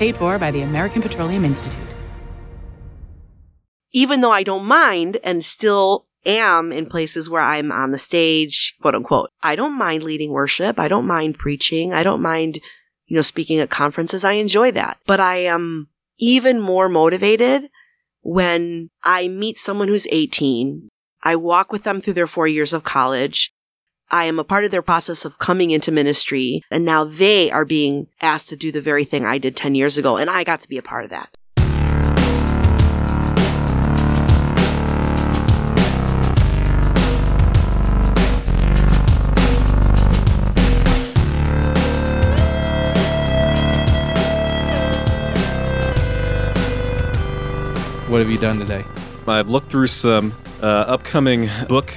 Paid for by the American Petroleum Institute. even though I don't mind and still am in places where I'm on the stage, quote unquote, I don't mind leading worship. I don't mind preaching. I don't mind, you know, speaking at conferences. I enjoy that. But I am even more motivated when I meet someone who's 18. I walk with them through their four years of college. I am a part of their process of coming into ministry, and now they are being asked to do the very thing I did 10 years ago, and I got to be a part of that. What have you done today? I've looked through some uh, upcoming book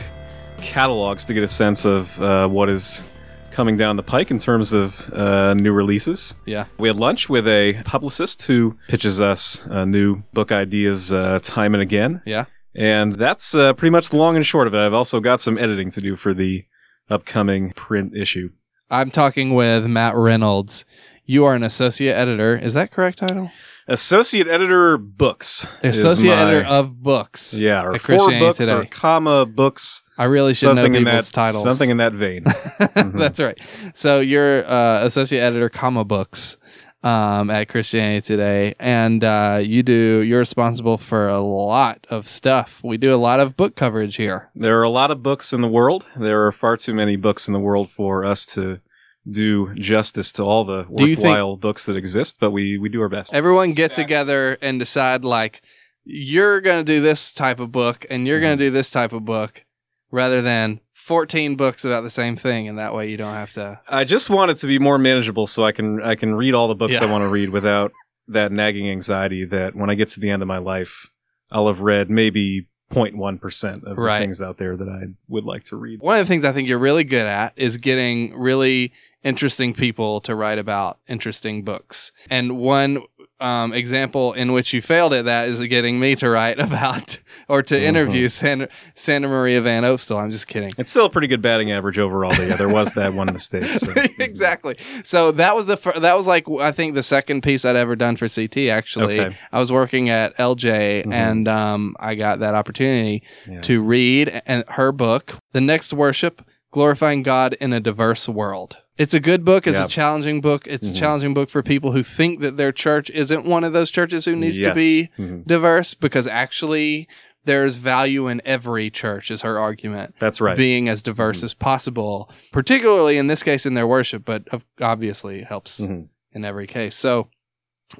catalogs to get a sense of uh, what is coming down the pike in terms of uh, new releases. Yeah. We had lunch with a publicist who pitches us uh, new book ideas uh, time and again. Yeah. And that's uh, pretty much the long and short of it. I've also got some editing to do for the upcoming print issue. I'm talking with Matt Reynolds. You are an associate editor. Is that correct title? Associate editor books. Associate my- editor of books. Yeah, or four Christianity books Today. or comma books. I really should know people's that titles. something in that vein. That's right. So you're uh, associate editor, comma books, um, at Christianity Today, and uh, you do. You're responsible for a lot of stuff. We do a lot of book coverage here. There are a lot of books in the world. There are far too many books in the world for us to do justice to all the Do you worthwhile books that exist, but we, we do our best. Everyone get together and decide like you're going to do this type of book and you're Mm-hmm. going to do this type of book, rather than 14 books about the same thing, and that way you don't have to. I just want it to be more manageable so I can I can read all the books Yeah. I want to read without that nagging anxiety that when I get to the end of my life, I'll have read maybe 0.1% of Right. the things out there that I would like to read. One of the things I think you're really good at is getting really interesting people to write about interesting books. And one um, example in which you failed at that is getting me to write about or to Mm-hmm. interview Sandra, Sandra Maria Van Opstal. I'm just kidding. It's still a pretty good batting average overall. But yeah, there was that one mistake. So. exactly. So that was the fir- that was like I think the second piece I'd ever done for CT. Actually, Okay. I was working at LJ, Mhm. and um, I got that opportunity Yeah. to read and her book, "The Next Worship: Glorifying God in a Diverse World." It's a good book. It's Yeah. a challenging book. It's a Mhm. challenging book for people who think that their church isn't one of those churches who needs to Yes. be Mhm. diverse, because actually there's value in every church. Is her argument That's right. being as diverse as possible, particularly in this case in their worship, but obviously it helps Mhm. in every case. So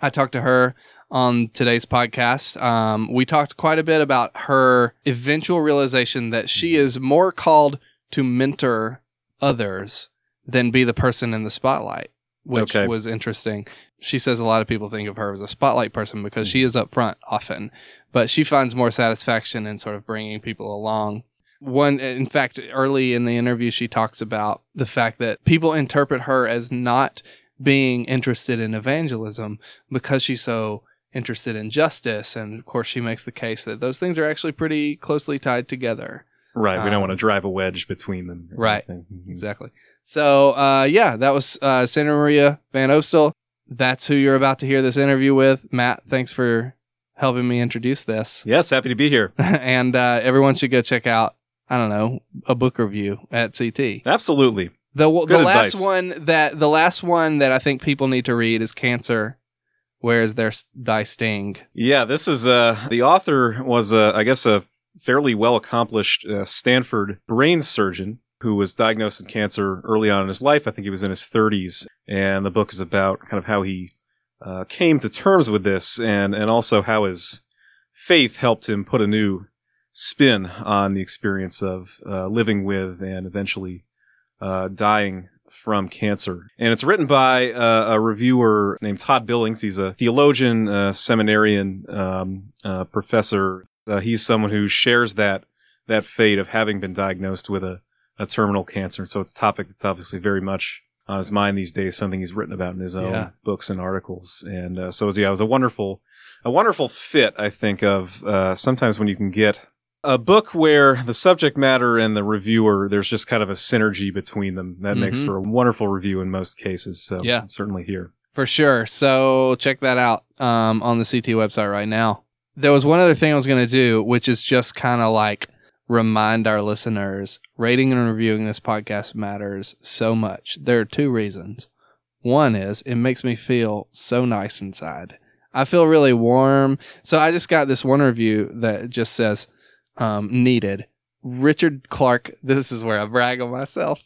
I talked to her on today's podcast. Um, we talked quite a bit about her eventual realization that she is more called to mentor others than be the person in the spotlight, which Okay. was interesting. She says a lot of people think of her as a spotlight person because she is up front often, but she finds more satisfaction in sort of bringing people along. One, in fact, early in the interview, she talks about the fact that people interpret her as not being interested in evangelism because she's so interested in justice. And of course, she makes the case that those things are actually pretty closely tied together. Right. We Um, don't want to drive a wedge between them. Right. anything. Mhm. Exactly. So, uh, yeah, that was uh, Sandra Maria Van Opstal. That's who you're about to hear this interview with. Matt, thanks for helping me introduce this. Yes, happy to be here. and uh, everyone should go check out, I don't know, a book review at CT. Absolutely. The the Good last one that the last one that I think people need to read is Cancer, Where is their thy sting? Yeah, this is uh the author was I guess a fairly well accomplished uh, Stanford brain surgeon who was diagnosed with cancer early on in his life. I think he was in his 30s, and the book is about kind of how he uh, came to terms with this, and and also how his faith helped him put a new spin on the experience of uh, living with and eventually uh, dying from cancer. And it's written by uh, a reviewer named Todd Billings. He's a theologian, uh, seminarian, um, uh, professor. Uh, he's someone who shares that that fate of having been diagnosed with a, a terminal cancer. So it's a topic that's obviously very much on his mind these days. Something he's written about in his own Yeah. books and articles. And uh, so yeah, it was a wonderful, a wonderful fit. I think of uh, sometimes when you can get a book where the subject matter and the reviewer, there's just kind of a synergy between them. That makes Mhm. for a wonderful review in most cases. So Yeah. certainly here. For sure. So check that out um, on the CT website right now. There was one other thing I was going to do, which is just kind of like remind our listeners rating and reviewing this podcast matters so much. There are two reasons. One is it makes me feel so nice inside. I feel really warm. So I just got this one review that just says um, needed. Richard Clark, this is where I brag on myself.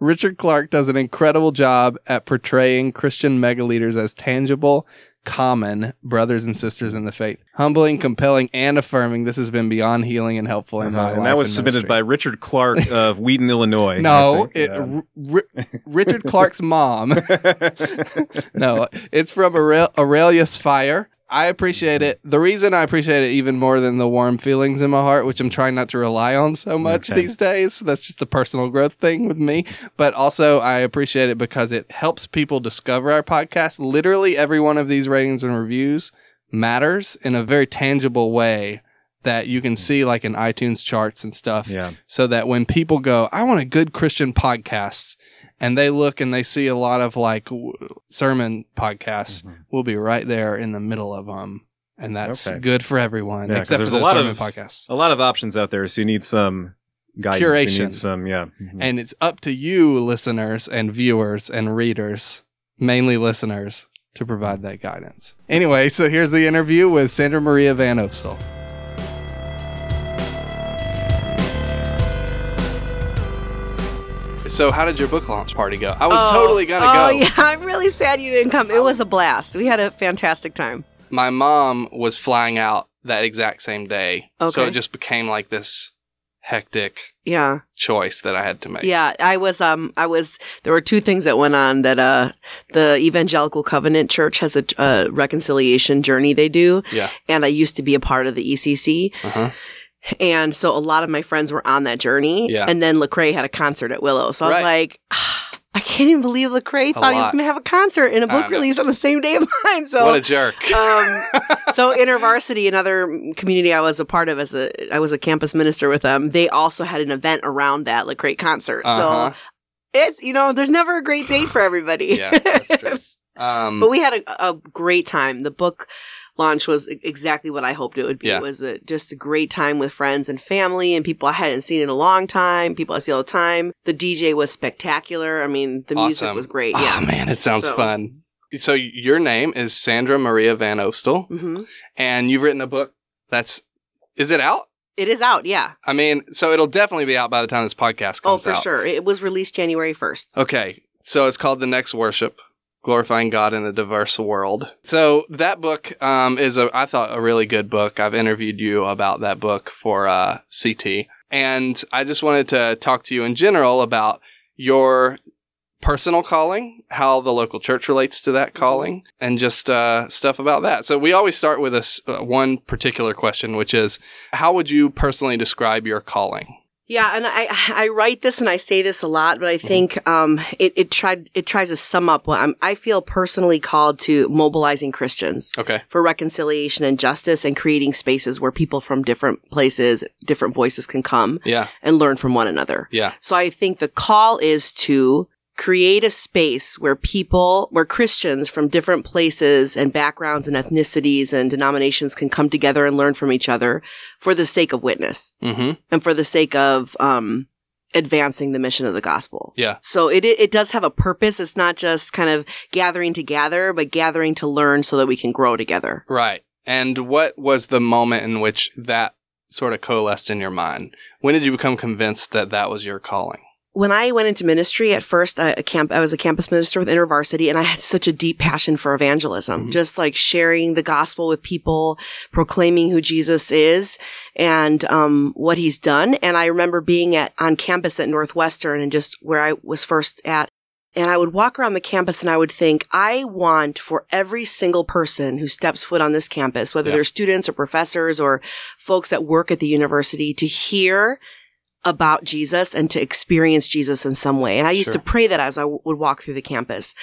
Richard Clark does an incredible job at portraying Christian megaleaders as tangible, common brothers and sisters in the faith. Humbling, compelling, and affirming. This has been beyond healing and helpful in my Uh-huh. life. and that was submitted by. Richard Clark of Wheaton, Illinois. No, it, Yeah. R- R- Richard Clark's mom. no, it's from Aurel- Aurelius Fire. I appreciate it. The reason I appreciate it even more than the warm feelings in my heart, which I'm trying not to rely on so much Okay. these days, that's just a personal growth thing with me. But also, I appreciate it because it helps people discover our podcast. Literally, every one of these ratings and reviews matters in a very tangible way that you can see, like in iTunes charts and stuff yeah. so that when people go, I want a good Christian podcast, and they look and they see a lot of like w- sermon podcasts, Mhm. we'll be right there in the middle of them. And that's Okay. good for everyone, Yeah, except there's for a lot sermon of- podcasts. A lot of options out there, so you need some guidance. You need some, yeah. Mhm. And it's up to you, listeners and viewers and readers, mainly listeners, to provide that guidance. Anyway, so here's the interview with Sandra Maria Van Opstal. So, how did your book launch party go? I was Oh, totally gonna oh, go. yeah, I'm really sad you didn't come. It was a blast. We had a fantastic time. My mom was flying out that exact same day, so it just became like this hectic Yeah. choice that I had to make. Yeah, I was um I was there were two things that went on that uh the Evangelical Covenant Church has a, a reconciliation journey they do Yeah. and I used to be a part of the ECC Uh-huh. And so a lot of my friends were on that journey Yeah. and then Lecrae had a concert at Willow. So I was Right. like ah, I can't even believe Lecrae thought he was going to have a concert and a book know. release on the same day of mine. So what a jerk. um, so InterVarsity, another community I was a part of as a I was a campus minister with them. They also had an event around that Lecrae concert. Uh-huh. So it's you know there's never a great day for everybody. Yeah, that's true. Um, but we had a, a great time. The book launch was exactly what I hoped it would be. Yeah. It was a, just a great time with friends and family and people I hadn't seen in a long time. People I see all the time. The DJ was spectacular. I mean, the music was great. Oh Yeah. man, it sounds So- fun. So your name is Sandra Maria Van Opstal, hmm and you've written a book that's is it out? It is out. Yeah. I mean, so it'll definitely be out by the time this podcast comes out. Oh, for out. sure. It was released January 1st. Okay, so it's called The Next Worship: Glorifying God in a Diverse World. So that book um, is a I thought a really good book. I've interviewed you about that book for uh, CT, and I just wanted to talk to you in general about your personal calling, how the local church relates to that calling, and just uh, stuff about that. So we always start with this uh, one particular question, which is, how would you personally describe your calling? Yeah, and I I write this and I say this a lot, but I think um it it tried it tries to sum up what I'm I feel personally called to mobilizing Christians Okay. for reconciliation and justice and creating spaces where people from different places, different voices can come Yeah. and learn from one another. Yeah. So I think the call is to create a space where people, where Christians from different places and backgrounds and ethnicities and denominations can come together and learn from each other for the sake of witness Mm-hmm. and for the sake of um, advancing the mission of the gospel. Yeah. So it it does have a purpose. It's not just kind of gathering to gather, but gathering to learn so that we can grow together. Right. And what was the moment in which that sort of coalesced in your mind? When did you become convinced that that was your calling? When I went into ministry at first, I, a camp, I was a campus minister with InterVarsity, and I had such a deep passion for evangelism, Mhm. just like sharing the gospel with people, proclaiming who Jesus is and um, what He's done. And I remember being at on campus at Northwestern, and just where I was first at. And I would walk around the campus and I would think, I want for every single person who steps foot on this campus, whether Yeah. they're students or professors or folks that work at the university, to hear about Jesus and to experience Jesus in some way. And I used Sure. to pray that as I w- would walk through the campus.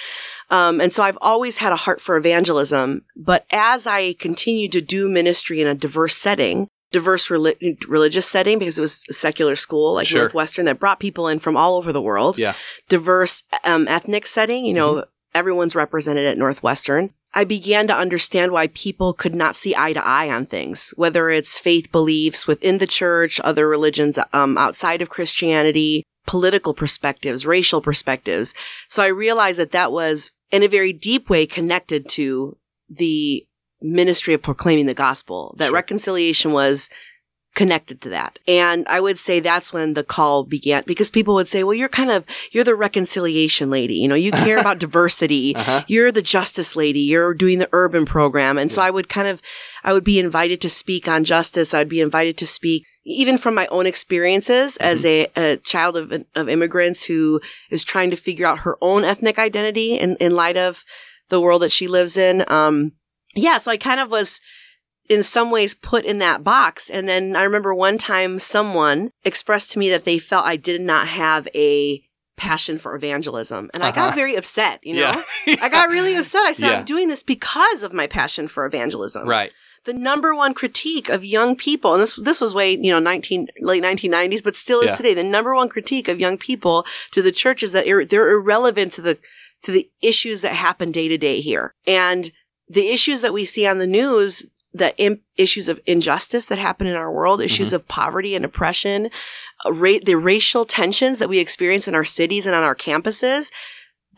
Um, and so I've always had a heart for evangelism. But as I continued to do ministry in a diverse setting, diverse reli- religious setting, because it was a secular school like Sure. Northwestern that brought people in from all over the world, Yeah. diverse um, ethnic setting, you know, Mm-hmm. everyone's represented at Northwestern. I began to understand why people could not see eye to eye on things, whether it's faith beliefs within the church, other religions um, outside of Christianity, political perspectives, racial perspectives. So I realized that that was, in a very deep way, connected to the ministry of proclaiming the gospel, that Sure. reconciliation was connected to that. And I would say that's when the call began because people would say, well, you're kind of, you're the reconciliation lady. You know, you care about diversity. Uh-huh. You're the justice lady. You're doing the urban program. And so I would kind of, I would be invited to speak on justice. I'd be invited to speak even from my own experiences as a, a child of, of immigrants who is trying to figure out her own ethnic identity in, in light of the world that she lives in. Um, yeah, so I kind of was in some ways put in that box. And then I remember one time someone expressed to me that they felt I did not have a passion for evangelism. And I got Uh-huh. very upset, you know? Yeah. I got really upset. I said, Yeah. I'm doing this because of my passion for evangelism. right. The number one critique of young people, and this this was way, you know, 19 late 1990s, but still is Yeah. today. The number one critique of young people to the church is that ir- they're irrelevant to the to the issues that happen day to day here. And the issues that we see on the news, the Im- issues of injustice that happen in our world, issues of poverty and oppression, uh, ra- the racial tensions that we experience in our cities and on our campuses,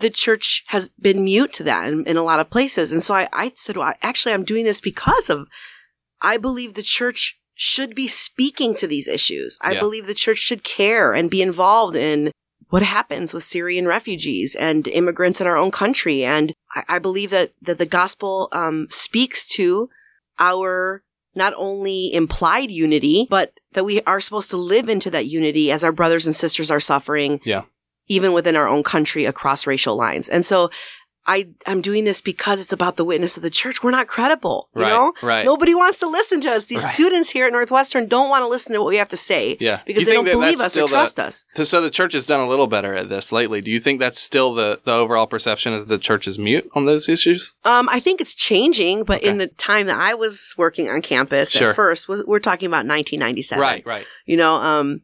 the church has been mute to that in, in a lot of places. And so I, I said, well, actually, I'm doing this because of, I believe the church should be speaking to these issues. I Yeah. believe the church should care and be involved in what happens with Syrian refugees and immigrants in our own country. And I, I believe that, that the gospel um, speaks to our not only implied unity, but that we are supposed to live into that unity as our brothers and sisters are suffering. Yeah. Even within our own country across racial lines. And so I, I'm doing this because it's about the witness of the church. We're not credible. You Right. know? Right. Nobody wants to listen to us. These Right. students here at Northwestern don't want to listen to what we have to say yeah. because You they don't that believe us still or the- trust us. So, so the church has done a little better at this lately. Do you think that's still the, the overall perception is the church is mute on those issues? Um, I think it's changing, but in the time that I was working on campus Sure. at first, was, we're talking about 1997. Right, right. You know, um,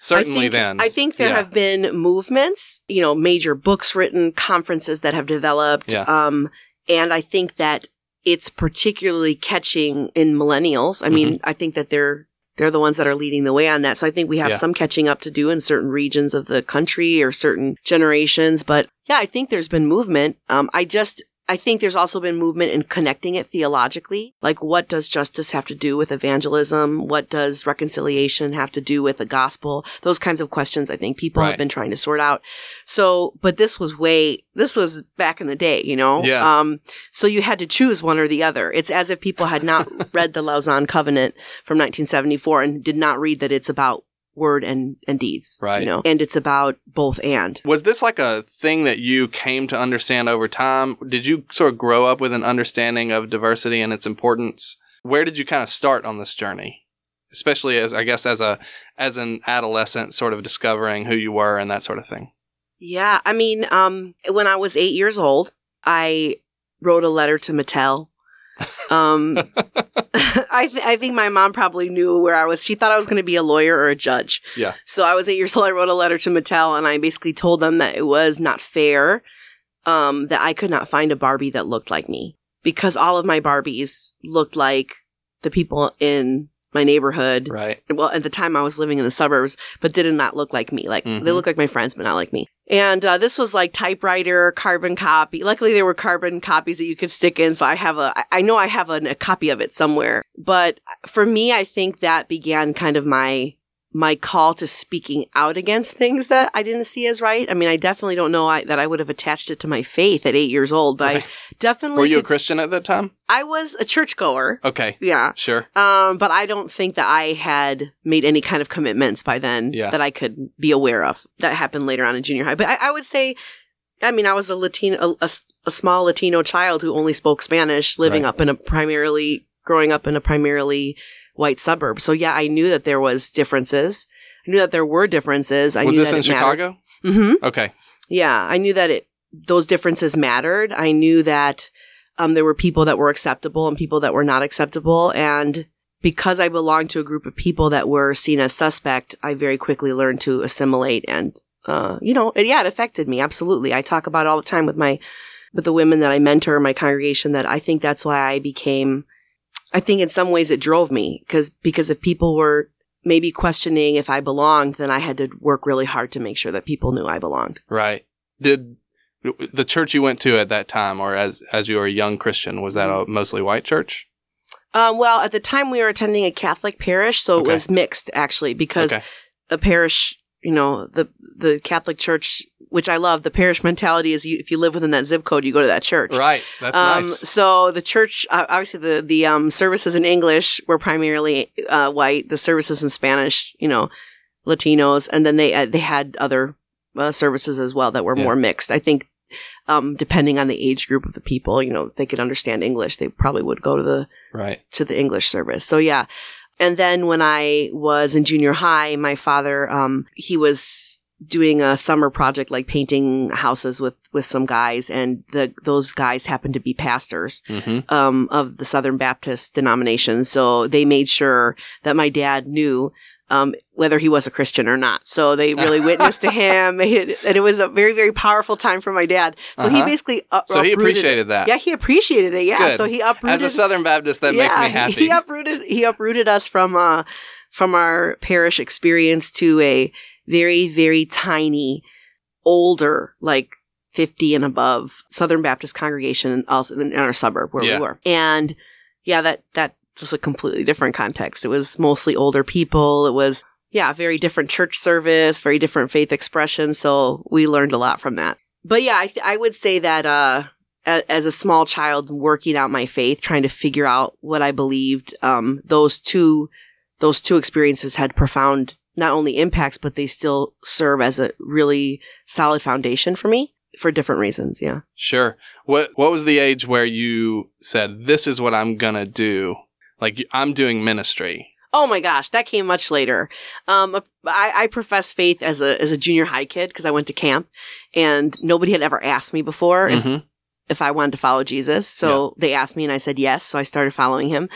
Certainly I think, then. I think there Yeah. have been movements, you know, major books written, conferences that have developed. Yeah. Um, and I think that it's particularly catching in millennials. I mean, Mm-hmm. I think that they're they're the ones that are leading the way on that. So I think we have Yeah. some catching up to do in certain regions of the country or certain generations. But yeah, I think there's been movement. Um, I just I think there's also been movement in connecting it theologically. Like, what does justice have to do with evangelism? What does reconciliation have to do with the gospel? Those kinds of questions I think people Right. have been trying to sort out. So, but this was way, this was back in the day, you know? Yeah. Um, so you had to choose one or the other. It's as if people had not read the Lausanne Covenant from 1974 and did not read that it's about word and, and deeds. Right. You know, and it's about both and. Was this like a thing that you came to understand over time? Did you sort of grow up with an understanding of diversity and its importance? Where did you kind of start on this journey? Especially as I guess as a as an adolescent sort of discovering who you were and that sort of thing. Yeah, I mean, um, when I was eight years old, I wrote a letter to Mattel. Um, I th- I think my mom probably knew where I was. She thought I was going to be a lawyer or a judge. Yeah. So I was eight years old. I wrote a letter to Mattel, and I basically told them that it was not fair, um, that I could not find a Barbie that looked like me because all of my Barbies looked like the people in my neighborhood. Right. Well, at the time I was living in the suburbs, but did not look like me. Like Mhm. they look like my friends, but not like me. And uh, this was like typewriter, carbon copy. Luckily, there were carbon copies that you could stick in, so I have a, I know I have an, a copy of it somewhere. But for me, I think that began kind of my my call to speaking out against things that I didn't see as right. I mean, I definitely don't know I, that I would have attached it to my faith at eight years old, but Right. I definitely. Were you a Christian at that time? I was a churchgoer. Okay. Yeah. Sure. Um, but I don't think that I had made any kind of commitments by then Yeah. that I could be aware of. That happened later on in junior high. But I, I would say, I mean, I was a Latino, a, a, a small Latino child who only spoke Spanish, living Right. up in a primarily, growing up in a primarily white suburb. So yeah, I knew that there was differences. I knew that there were differences. I was knew this that in. Chicago? Mm-hmm. Okay. Yeah, I knew that it those differences mattered. I knew that um, there were people that were acceptable and people that were not acceptable, and because I belonged to a group of people that were seen as suspect, I very quickly learned to assimilate, and uh, you know, it, yeah, it affected me absolutely. I talk about it all the time with my with the women that I mentor in my congregation that I think that's why I became. I think in some ways it drove me because because if people were maybe questioning if I belonged, then I had to work really hard to make sure that people knew I belonged. Right. Did the church you went to at that time, or as as you were a young Christian, was that a Mm-hmm. mostly white church? Um, well, at the time we were attending a Catholic parish, so Okay. it was mixed actually because Okay. a parish, you know, the the Catholic Church, which I love, the parish mentality is you, if you live within that zip code, you go to that church. Right. That's um, nice. So the church, uh, obviously, the the um, services in English were primarily uh, white. The services in Spanish, you know, Latinos, and then they uh, they had other uh, services as well that were Yeah. more mixed. I think, um, depending on the age group of the people, you know, if they could understand English, they probably would go to the Right. to the English service. So yeah. And then when I was in junior high, my father, um, he was doing a summer project like painting houses with, with some guys and the, those guys happened to be pastors, Mm-hmm. um, of the Southern Baptist denomination. So they made sure that my dad knew, um, whether he was a Christian or not. So they really witnessed to him and it was a very, very powerful time for my dad. So he Uh-huh. basically up, So he it. appreciated that. Yeah, he appreciated it. Yeah. Good. So he uprooted As a Southern Baptist, that makes me happy. He uprooted he uprooted us from uh from our parish experience to a very very tiny older like 50 and above Southern Baptist congregation also in our suburb where Yeah. we were. And yeah, that that was a completely different context. It was mostly older people. It was yeah, very different church service, very different faith expression, so we learned a lot from that. But yeah, I th- I would say that uh a- as a small child working out my faith, trying to figure out what I believed, um, those two, those two experiences had profound not only impacts, but they still serve as a really solid foundation for me for different reasons. Yeah. Sure. What What was the age where you said, "This is what I'm gonna do"? Like I'm doing ministry. Oh my gosh, that came much later. Um, I, I professed faith as a as a junior high kid because I went to camp, and nobody had ever asked me before if Mhm. if I wanted to follow Jesus. So they asked me and I said yes. So I started following him.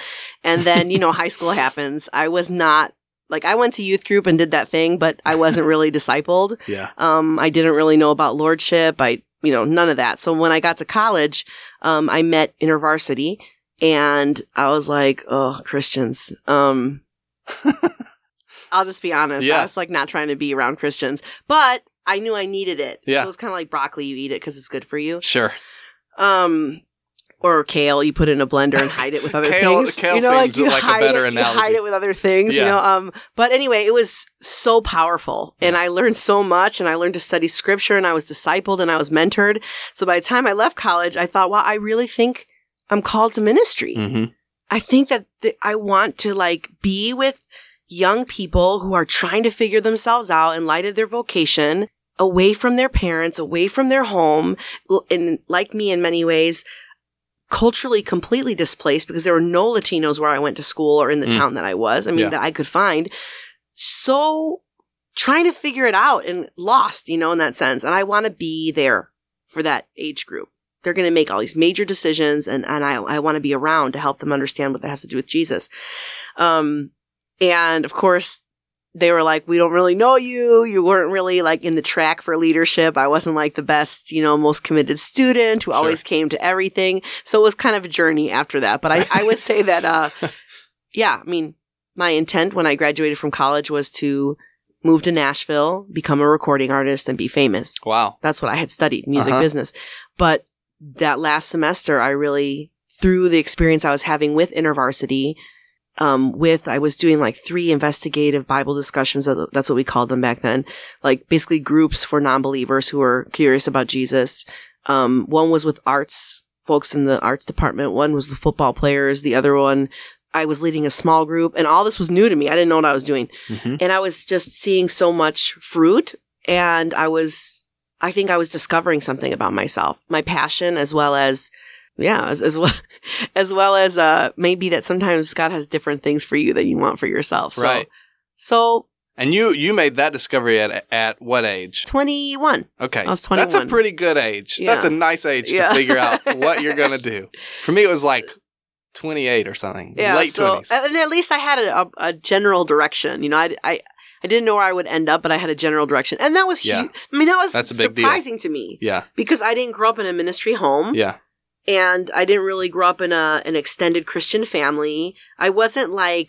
And then, you know, high school happens. I was not like I went to youth group and did that thing, but I wasn't really discipled. Yeah. Um, I didn't really know about lordship. I, you know, none of that. So when I got to college, um, I met InterVarsity and I was like, oh, Christians. Um, I'll just be honest. Yeah. I was like not trying to be around Christians, but I knew I needed it. Yeah. So it's kind of like broccoli. You eat it because it's good for you. Sure. Um, or kale, you put it in a blender and hide it with other Kale- things. kale you know, seems you like a hide better it, you analogy. hide it with other things. You know, um, but anyway, it was so powerful, and I learned so much, and I learned to study scripture, and I was discipled, and I was mentored. So by the time I left college, I thought, wow, I really think I'm called to ministry. Mm-hmm. I think that th- I want to like be with young people who are trying to figure themselves out in light of their vocation, away from their parents, away from their home, and like me in many ways, culturally completely displaced because there were no Latinos where I went to school or in the Mm. town that I was. I mean, Yeah. that I could find. So trying to figure it out and lost, you know, in that sense. And I want to be there for that age group. They're going to make all these major decisions, and, and I, I want to be around to help them understand what that has to do with Jesus. Um, and of course, they were like, we don't really know you. You weren't really like in the track for leadership. I wasn't like the best, you know, most committed student who Sure. always came to everything. So it was kind of a journey after that. But I, I would say that, uh, yeah, I mean, my intent when I graduated from college was to move to Nashville, become a recording artist, and be famous. Wow. That's what I had studied, music Uh-huh. business. But that last semester, I really, through the experience I was having with InterVarsity, um, with I was doing like three investigative Bible discussions. uh, That's what we called them back then. Like basically groups for non-believers who were curious about Jesus. Um, one was with arts folks in the arts department. One was the football players. The other one, I was leading a small group, and all this was new to me. I didn't know what I was doing hmm and I was just seeing so much fruit and I was I think I was discovering something about myself, my passion as well as yeah, as, as well as well as uh maybe that sometimes God has different things for you that you want for yourself. So Right. so And you you made that discovery at at what age? 21. Okay, I was That's a pretty good age. That's a nice age Yeah. to figure out what you're gonna do. For me, it was like 28 or something. Yeah, late so 20s. and at least I had a, a, a general direction. You know, I, I I didn't know where I would end up, but I had a general direction, and that was Yeah. huge. I mean, that was That's a big deal. surprising to me yeah, because I didn't grow up in a ministry home. yeah, and I didn't really grow up in a an extended Christian family. I wasn't like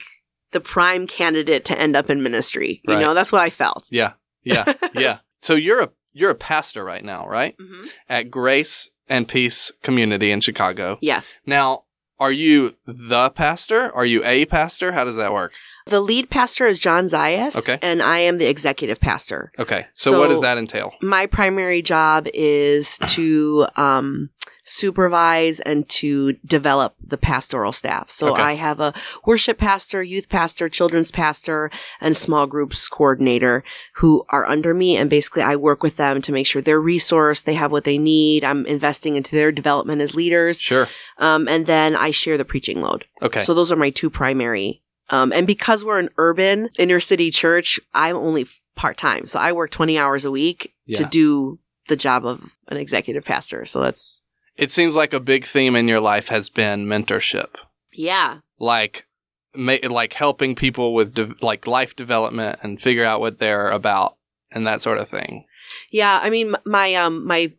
the prime candidate to end up in ministry. You Right. know, that's what I felt. yeah, yeah, yeah. So you're a you're a pastor right now, right? hmm At Grace and Peace Community in Chicago. Yes. Now, are you the pastor? Are you a pastor? How does that work? The lead pastor is John Zayas. Okay. And I am the executive pastor. Okay, so, what does that entail? My primary job is to um, supervise and to develop the pastoral staff. So Okay. I have a worship pastor, youth pastor, children's pastor, and small groups coordinator who are under me. And basically, I work with them to make sure they're resourced, they have what they need. I'm investing into their development as leaders. Sure. Um, and then I share the preaching load. Okay. So those are my two primary. Um, and because we're an urban inner city church, I'm only part time. So I work 20 hours a week to do the job of an executive pastor. So that's, it seems like a big theme in your life has been mentorship. yeah. like ma- like helping people with de- like life development and figure out what they're about and that sort of thing. Yeah. I mean, my, um, my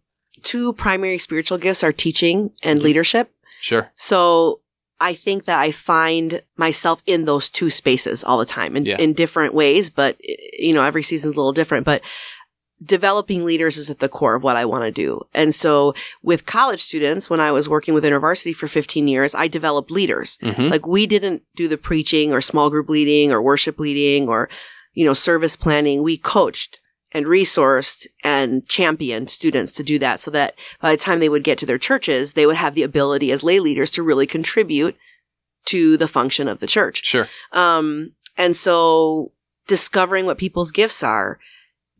two primary spiritual gifts are teaching and Mhm. leadership. Sure. So I think that I find myself in those two spaces all the time in, Yeah. in different ways, but you know, every season's a little different, but developing leaders is at the core of what I want to do. And so with college students, when I was working with InterVarsity for 15 years, I developed leaders. hmm Like we didn't do the preaching or small group leading or worship leading or, you know, service planning. We coached and resourced and championed students to do that so that by the time they would get to their churches, they would have the ability as lay leaders to really contribute to the function of the church. Sure. Um, and so discovering what people's gifts are,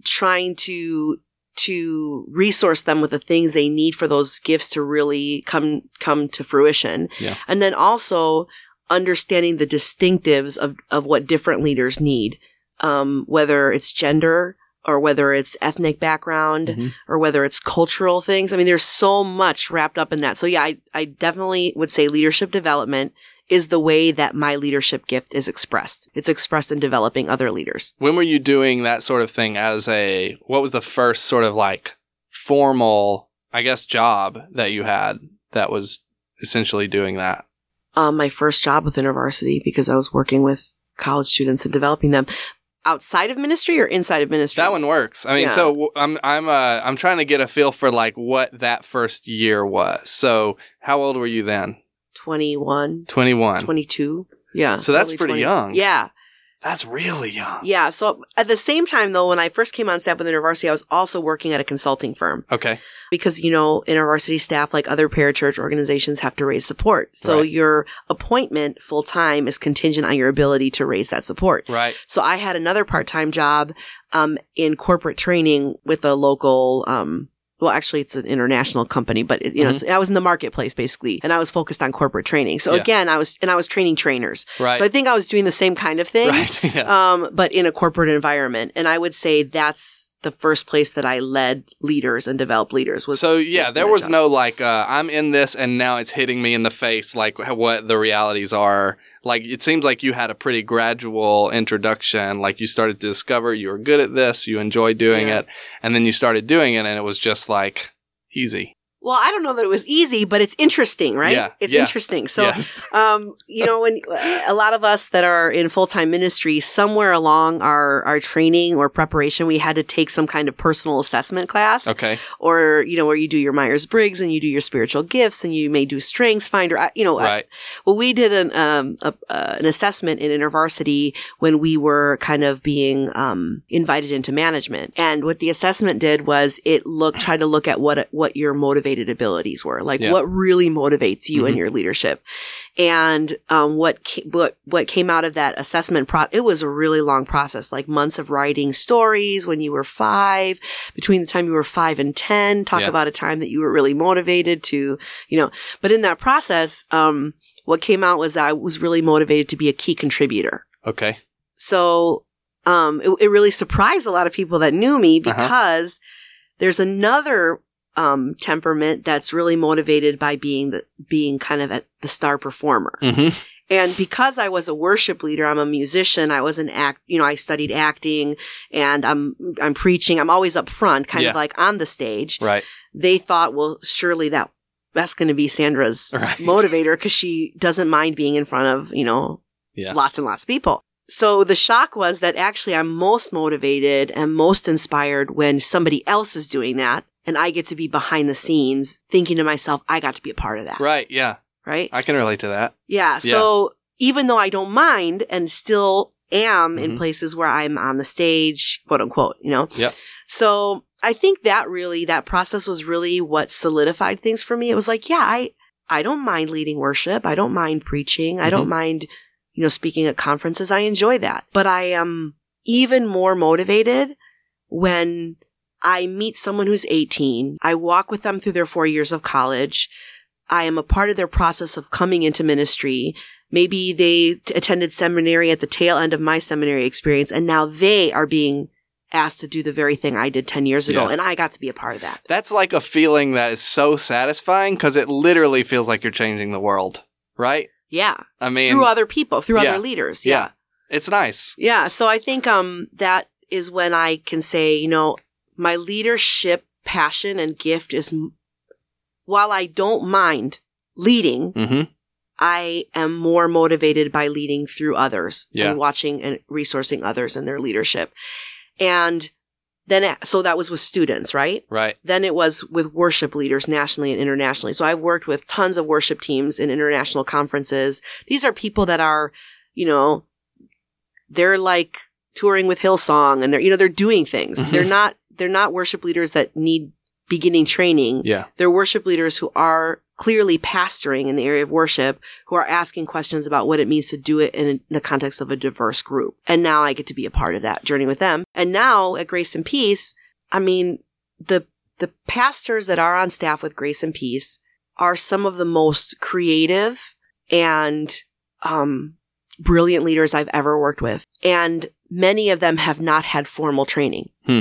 trying to to resource them with the things they need for those gifts to really come come to fruition. Yeah. And then also understanding the distinctives of, of what different leaders need. Um, whether it's gender or whether it's ethnic background Mhm. or whether it's cultural things. I mean, there's so much wrapped up in that. So yeah, I, I definitely would say leadership development is the way that my leadership gift is expressed. It's expressed in developing other leaders. When were you doing that sort of thing as a what was the first sort of like formal, I guess job that you had that was essentially doing that? Um, my first job with InterVarsity because I was working with college students and developing them outside of ministry or inside of ministry. That one works. I mean, Yeah. so I'm I'm uh I'm trying to get a feel for like what that first year was. So, how old were you then? 21, 21. 22. Yeah. So that's pretty 20s. young. Yeah. That's really young. Yeah. So at the same time, though, when I first came on staff with InterVarsity, I was also working at a consulting firm. Okay. because you know InterVarsity staff like other parachurch organizations have to raise support so Right. your appointment full time is contingent on your ability to raise that support Right. so i had another part-time job um, in corporate training with a local um, well actually it's an international company but it, you know it's, i was in the marketplace basically and i was focused on corporate training so Yeah. again i was and i was training trainers Right. so i think i was doing the same kind of thing right. yeah. um, but in a corporate environment and i would say that's the first place that i led leaders and developed leaders was so yeah, there was job. no like uh, I'm in this and now it's hitting me in the face like what the realities are. Like it seems like you had a pretty gradual introduction. Like you started to discover you were good at this, you enjoy doing Yeah. it, and then you started doing it and it was just like easy. Well, I don't know that it was easy, but it's interesting, right? Yeah, It's yeah. interesting. So, um, you know, when a lot of us that are in full time ministry, somewhere along our our training or preparation, we had to take some kind of personal assessment class, Okay. or you know, where you do your Myers Briggs and you do your spiritual gifts, and you may do Strengths Finder. You know, I- Right. well, we did an um a, uh, an assessment in InterVarsity when we were kind of being um invited into management, and what the assessment did was it looked tried to look at what what your motivated abilities were, like Yeah. what really motivates you in Mhm. your leadership, and um what ca- what what came out of that assessment pro it was a really long process, like months of writing stories when you were five, between the time you were five and ten, talk Yeah. about a time that you were really motivated to, you know, but in that process, um, what came out was that I was really motivated to be a key contributor. Okay. So um, it, it really surprised a lot of people that knew me Uh-huh. because there's another um, temperament that's really motivated by being the being kind of at the star performer. Mm-hmm. And because I was a worship leader, I'm a musician. I was an act, you know, I studied acting, and I'm I'm preaching. I'm always up front, kind Yeah. of like on the stage Right. they thought, well, surely that that's going to be Sandra's Right. motivator because she doesn't mind being in front of you know Yeah. lots and lots of people. So the shock was that actually I'm most motivated and most inspired when somebody else is doing that, and I get to be behind the scenes thinking to myself, I got to be a part of that, Right. Yeah. right? I can relate to that. Yeah. Yeah. So even though I don't mind and still am in Mhm. places where I'm on the stage, quote unquote, you know? Yep. So I think that really, that process was really what solidified things for me. It was like, yeah, I, I don't mind leading worship. I don't mind preaching. I don't Mhm. mind, you know, speaking at conferences. I enjoy that. But I am even more motivated when I meet someone who's 18. I walk with them through their four years of college. I am a part of their process of coming into ministry. Maybe they t- attended seminary at the tail end of my seminary experience, and now they are being asked to do the very thing I did 10 years ago, Yeah. and I got to be a part of that. That's like a feeling that is so satisfying because it literally feels like you're changing the world. Right. Yeah. I mean, through other people, through Yeah. other leaders. yeah. Yeah. It's nice. Yeah. So I think um that is when I can say, you know, my leadership passion and gift is while I don't mind leading, Mm-hmm. I am more motivated by leading through others Yeah. and watching and resourcing others in their leadership. And then, so that was with students, right? Right. Then it was with worship leaders nationally and internationally. So I've worked with tons of worship teams in international conferences. These are people that are, you know, they're like touring with Hillsong and they're, you know, they're doing things. Mhm. They're not, they're not worship leaders that need beginning training Yeah. they're worship leaders who are clearly pastoring in the area of worship, who are asking questions about what it means to do it in the context of a diverse group. And now I get to be a part of that journey with them. And now at Grace and Peace, I mean, the the pastors that are on staff with Grace and Peace are some of the most creative and um, brilliant leaders I've ever worked with. And many of them have not had formal training. Hmm.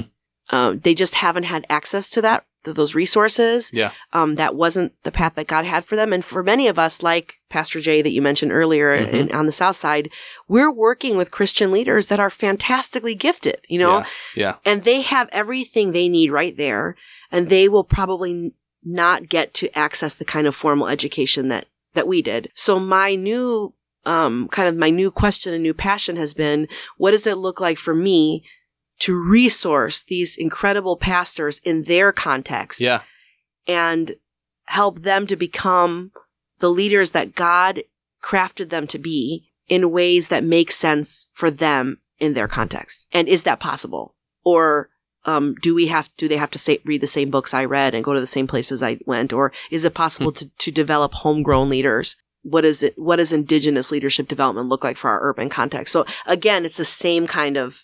Um, they just haven't had access to that, to those resources Yeah. um, that wasn't the path that God had for them. And for many of us, like Pastor Jay that you mentioned earlier Mhm. in, on the South Side, we're working with Christian leaders that are fantastically gifted, you know, Yeah. Yeah. and they have everything they need right there, and they will probably n- not get to access the kind of formal education that that we did. So my new um, kind of my new question and new passion has been, what does it look like for me to resource these incredible pastors in their context? Yeah. and help them to become the leaders that God crafted them to be in ways that make sense for them in their context. And is that possible? Or um, do we have do they have to say, read the same books I read and go to the same places I went? Or is it possible to, to develop homegrown leaders? What is it? What does indigenous leadership development look like for our urban context? So again, it's the same kind of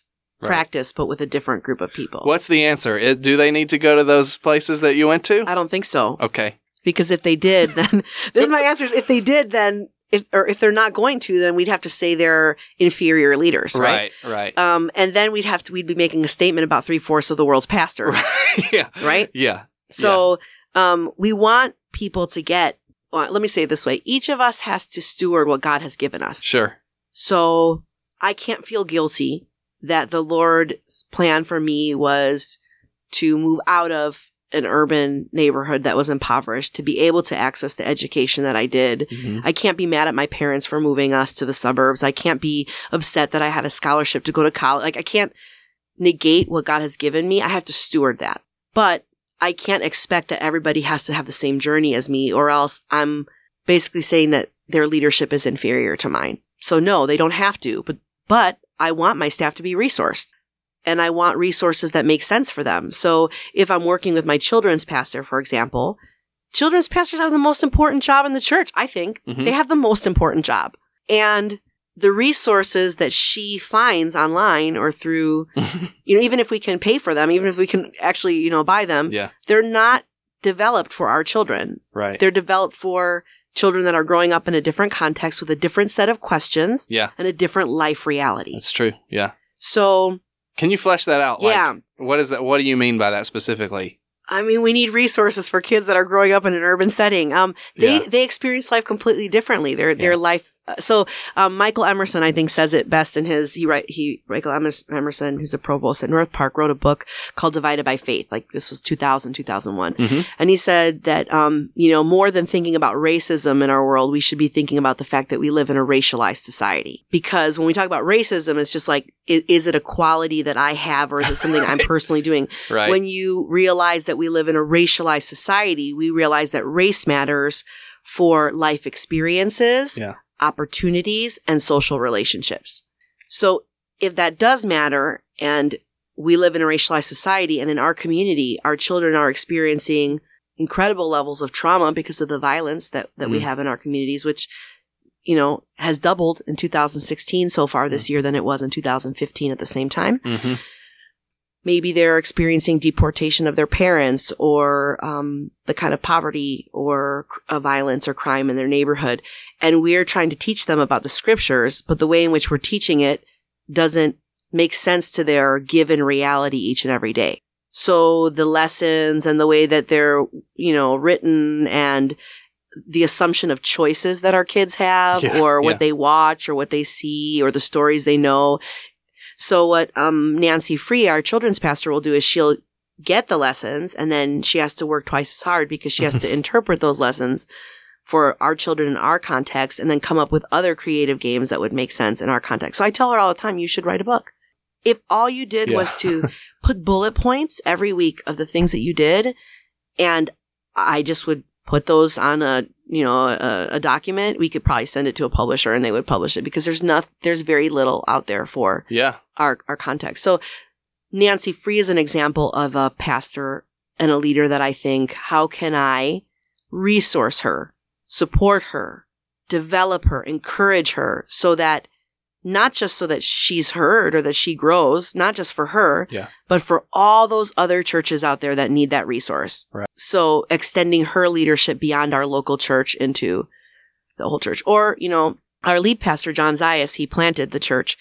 Right. practice, but with a different group of people. What's the answer? It, do they need to go to those places that you went to? I don't think so. Okay. because if they did, then this is my answer. Is if they did, then if or if they're not going to, then we'd have to say they're inferior leaders, right? Right. Right. Um, and then we'd have to we'd be making a statement about three fourths of the world's pastors, yeah. right? Yeah. So um, we want people to get. Well, let me say it this way: each of us has to steward what God has given us. Sure. So I can't feel guilty that the Lord's plan for me was to move out of an urban neighborhood that was impoverished to be able to access the education that I did. Mhm. I can't be mad at my parents for moving us to the suburbs. I can't be upset that I had a scholarship to go to college. Like I can't negate what God has given me. I have to steward that. But I can't expect that everybody has to have the same journey as me or else I'm basically saying that their leadership is inferior to mine. So no, they don't have to, but but I want my staff to be resourced. And I want resources that make sense for them. So if I'm working with my children's pastor, for example, children's pastors have the most important job in the church, I think. Mhm. They have the most important job. And the resources that she finds online or through, you know, even if we can pay for them, even if we can actually, you know, buy them, yeah. they're not developed for our children. Right. They're developed for children that are growing up in a different context with a different set of questions yeah. and a different life reality. That's true. Yeah. So, Can you flesh that out? Like, yeah. what is that? What do you mean by that specifically? I mean, we need resources for kids that are growing up in an urban setting. Um, they Yeah. they experience life completely differently. Their their Yeah. life. Uh, So um, Michael Emerson, I think, says it best in his he write he Michael Emerson, who's a provost at North Park, wrote a book called Divided by Faith. Like this was 2000, 2001. Mhm. And he said that, um, you know, more than thinking about racism in our world, we should be thinking about the fact that we live in a racialized society. Because when we talk about racism, it's just like, is, is it a quality that I have or is it something I'm personally doing? Right. When you realize that we live in a racialized society, we realize that race matters for life experiences, Yeah. Opportunities, and social relationships. So if that does matter and we live in a racialized society and in our community, our children are experiencing incredible levels of trauma because of the violence that, that we Mhm. have in our communities, which, you know, has doubled in 2016 so far this year than it was in 2015 at the same time hmm maybe they're experiencing deportation of their parents or um, the kind of poverty or uh, violence or crime in their neighborhood. And we're trying to teach them about the scriptures, but the way in which we're teaching it doesn't make sense to their given reality each and every day. So the lessons and the way that they're, you know, written and the assumption of choices that our kids have Yeah, or what yeah. they watch or what they see or the stories they know so what um, Nancy Free, our children's pastor, will do is she'll get the lessons, and then she has to work twice as hard because she has to interpret those lessons for our children in our context, and then come up with other creative games that would make sense in our context. So I tell her all the time, you should write a book. If all you did Yeah. was to put bullet points every week of the things that you did, and I just would put those on a you know a, a document, we could probably send it to a publisher and they would publish it because there's not there's very little out there for Yeah. our our context. So Nancy Free is an example of a pastor and a leader that I think how can I resource her, support her, develop her, encourage her so that not just so that she's heard or that she grows, not just for her, Yeah. but for all those other churches out there that need that resource. Right. So extending her leadership beyond our local church into the whole church. Or, you know, our lead pastor, John Zayas, he planted the church.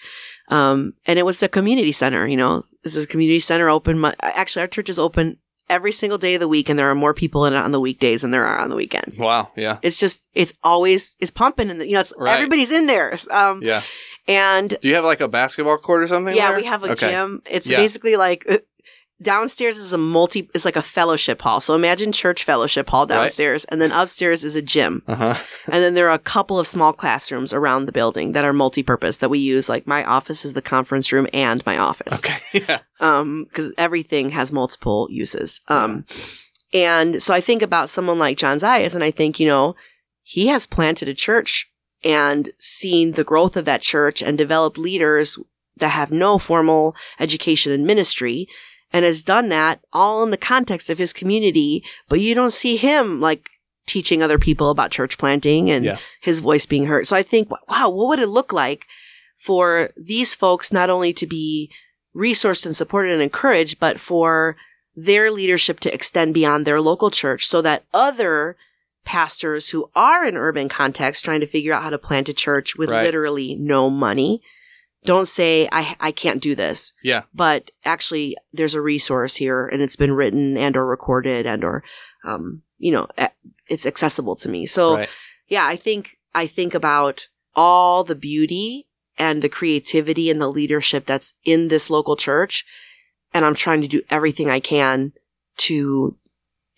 Um, and it was a community center, you know, this is a community center open. Actually, our church is open every single day of the week and there are more people in it on the weekdays than there are on the weekends. Wow. Yeah. It's just, it's always, it's pumping and, you know, it's, Right. everybody's in there. Um, Yeah. And Do you have like a basketball court or something? yeah, there? we have a Okay. gym. It's Yeah. basically like downstairs is a multi. It's like a fellowship hall. So imagine church fellowship hall Right. downstairs, and then upstairs is a gym, Uh huh. and then there are a couple of small classrooms around the building that are multi-purpose that we use. Like my office is the conference room and my office Okay. Yeah. um because everything has multiple uses um and so i think about someone like john zayas and i think you know he has planted a church and seen the growth of that church and developed leaders that have no formal education in ministry and has done that all in the context of his community but you don't see him like teaching other people about church planting and Yeah. his voice being heard so i think wow what would it look like for these folks not only to be resourced and supported and encouraged, but for their leadership to extend beyond their local church so that other pastors who are in urban context trying to figure out how to plant a church with Right. literally no money don't say I I can't do this Yeah. but actually there's a resource here and it's been written and or recorded and or um you know it's accessible to me so Right. yeah, I think I think about all the beauty and the creativity and the leadership that's in this local church, and I'm trying to do everything I can to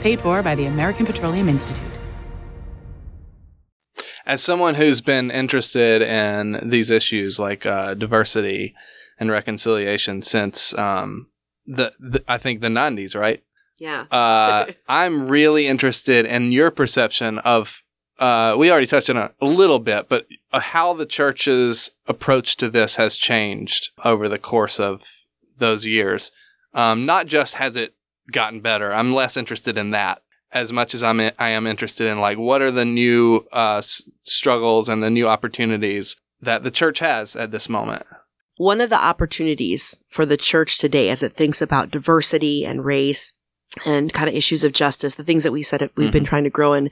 Paid for by the American Petroleum Institute. As someone who's been interested in these issues like uh, diversity and reconciliation since um, the, the I think the 90s, right? Yeah. uh, I'm really interested in your perception of. Uh, we already touched on it a little bit, but uh, how the church's approach to this has changed over the course of those years. Um, not just has it gotten better. I'm less interested in that as much as I'm in, I am interested in like what are the new uh, s- struggles and the new opportunities that the church has at this moment. One of the opportunities for the church today as it thinks about diversity and race and kind of issues of justice, the things that we said we've been trying to grow in.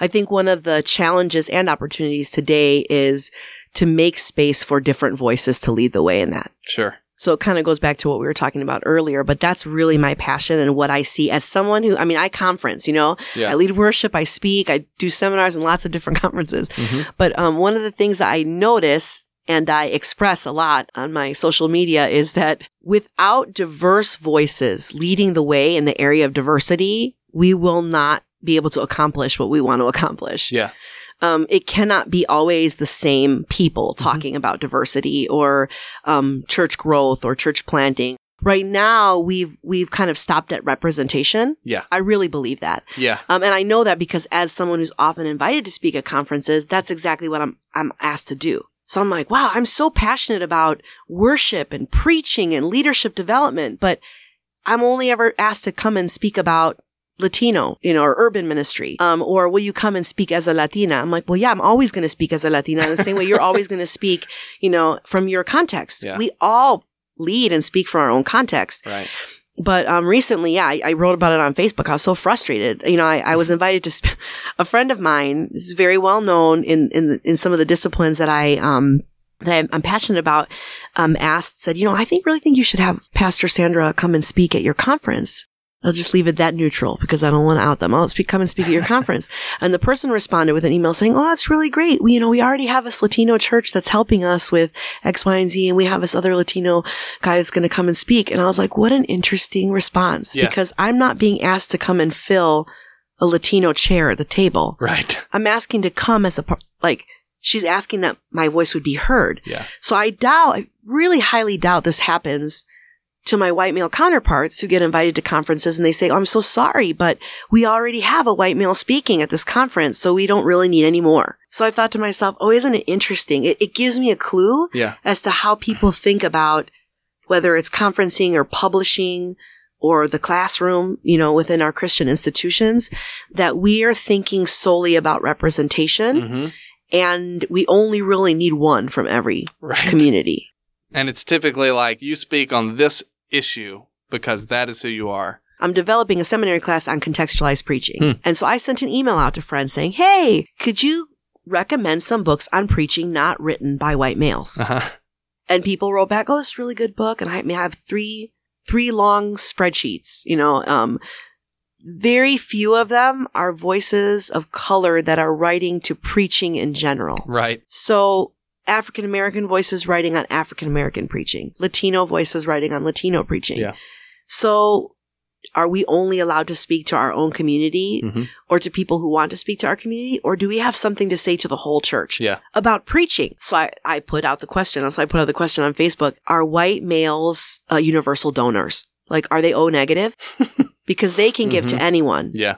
I think one of the challenges and opportunities today is to make space for different voices to lead the way in that. Sure. So it kind of goes back to what we were talking about earlier, but that's really my passion and what I see as someone who, I mean, I conference, you know, Yeah. I lead worship, I speak, I do seminars and lots of different conferences. Mhm. But um, one of the things that I notice and I express a lot on my social media is that without diverse voices leading the way in the area of diversity, we will not be able to accomplish what we want to accomplish Yeah. Um, it cannot be always the same people talking about diversity or um, church growth or church planting. Right now, we've we've kind of stopped at representation. Yeah. I really believe that, Yeah. um, and I know that because as someone who's often invited to speak at conferences, that's exactly what I'm I'm asked to do. So I'm like, wow, I'm so passionate about worship and preaching and leadership development, but I'm only ever asked to come and speak about Latino, you know, or urban ministry. Um, or will you come and speak as a Latina? I'm like, well, yeah, I'm always going to speak as a Latina in the same way you're always going to speak, you know, from your context. Yeah. We all lead and speak from our own context. Right. But um, recently, yeah, I, I wrote about it on Facebook. I was so frustrated. You know, I, I was invited to sp- a friend of mine is very well known in in in some of the disciplines that I um that I'm, I'm passionate about. Um, asked said, you know, I think really think you should have Pastor Sandra come and speak at your conference. I'll just leave it that neutral because I don't want to out them. I'll speak, come and speak at your conference. And the person responded with an email saying, "Oh, that's really great. We, you know, we already have this Latino church that's helping us with X, Y, and Z, and we have this other Latino guy that's going to come and speak." And I was like, "What an interesting response!" Yeah. Because I'm not being asked to come and fill a Latino chair at the table. Right. I'm asking to come as a like. She's asking that my voice would be heard. Yeah. So I doubt, I really highly doubt this happens to my white male counterparts who get invited to conferences and they say, oh, I'm so sorry, but we already have a white male speaking at this conference, so we don't really need any more. So I thought to myself, oh, isn't it interesting? It, it gives me a clue Yeah. as to how people think about whether it's conferencing or publishing or the classroom, you know, within our Christian institutions, that we are thinking solely about representation hmm and we only really need one from every Right. community. And it's typically like you speak on this issue because that is who you are. I'm developing a seminary class on contextualized preaching. Hmm. And so I sent an email out to friends saying, hey, could you recommend some books on preaching not written by white males? Uh-huh. And people wrote back, oh, it's a really good book. And I may have three, three long spreadsheets, you know, um, very few of them are voices of color that are writing to preaching in general. Right. So African American voices writing on African American preaching, Latino voices writing on Latino preaching. Yeah. So are we only allowed to speak to our own community hmm or to people who want to speak to our community? Or do we have something to say to the whole church Yeah. about preaching? So I, I put out the question. So I put out the question on Facebook. Are white males uh, universal donors? Like, are they O negative? because they can give to Mhm. anyone. Yeah.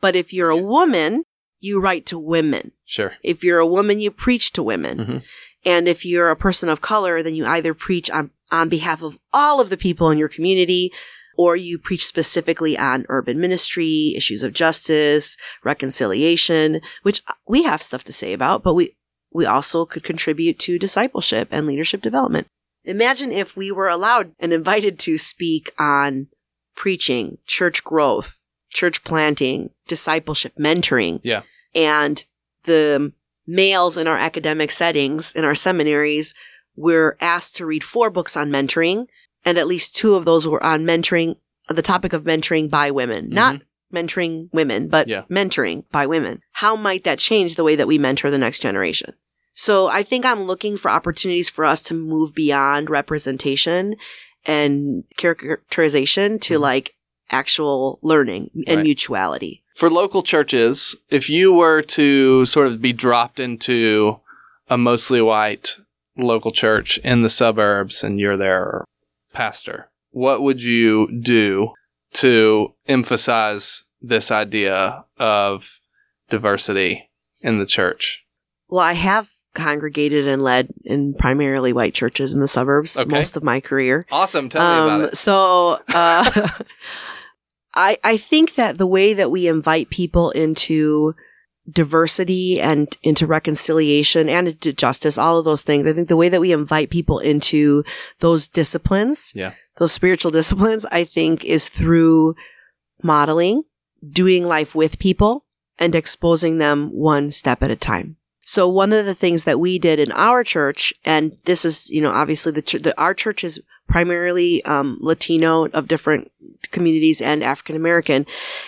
But if you're a woman, you write to women. Sure. If you're a woman, you preach to women. Mhm. And if you're a person of color, then you either preach on, on behalf of all of the people in your community or you preach specifically on urban ministry, issues of justice, reconciliation, which we have stuff to say about, but we, we also could contribute to discipleship and leadership development. Imagine if we were allowed and invited to speak on preaching, church growth, church planting, discipleship, mentoring. Yeah. And the males in our academic settings, in our seminaries, were asked to read four books on mentoring, and at least two of those were on mentoring, the topic of mentoring by women. Not mentoring women, but Yeah. mentoring by women. How might that change the way that we mentor the next generation? So I think I'm looking for opportunities for us to move beyond representation and characterization to Mhm. like actual learning and Right. mutuality. For local churches, if you were to sort of be dropped into a mostly white local church in the suburbs and you're their pastor, what would you do to emphasize this idea of diversity in the church? Well, I have congregated and led in primarily white churches in the suburbs Okay. most of my career. Awesome. Tell me about it. So, uh, I I think that the way that we invite people into diversity and into reconciliation and into justice, all of those things, I think the way that we invite people into those disciplines, Yeah. those spiritual disciplines, I think is through modeling, doing life with people, and exposing them one step at a time. So one of the things that we did in our church, and this is, you know, obviously the, ch- the our church is primarily um, Latino of different communities and African American,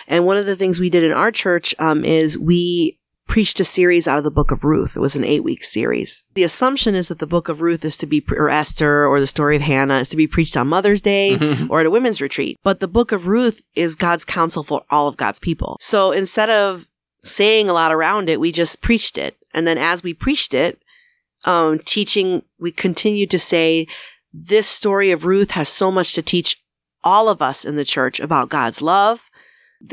and one of the things we did in our church um, is we preached a series out of the Book of Ruth. It was an eight week series. The assumption is that the Book of Ruth is to be, or Esther, or the story of Hannah is to be preached on Mother's Day Mhm. or at a women's retreat. But the book of Ruth is God's counsel for all of God's people. So instead of saying a lot around it, we just preached it. And then as we preached it, um, teaching, we continued to say, this story of Ruth has so much to teach all of us in the church about God's love.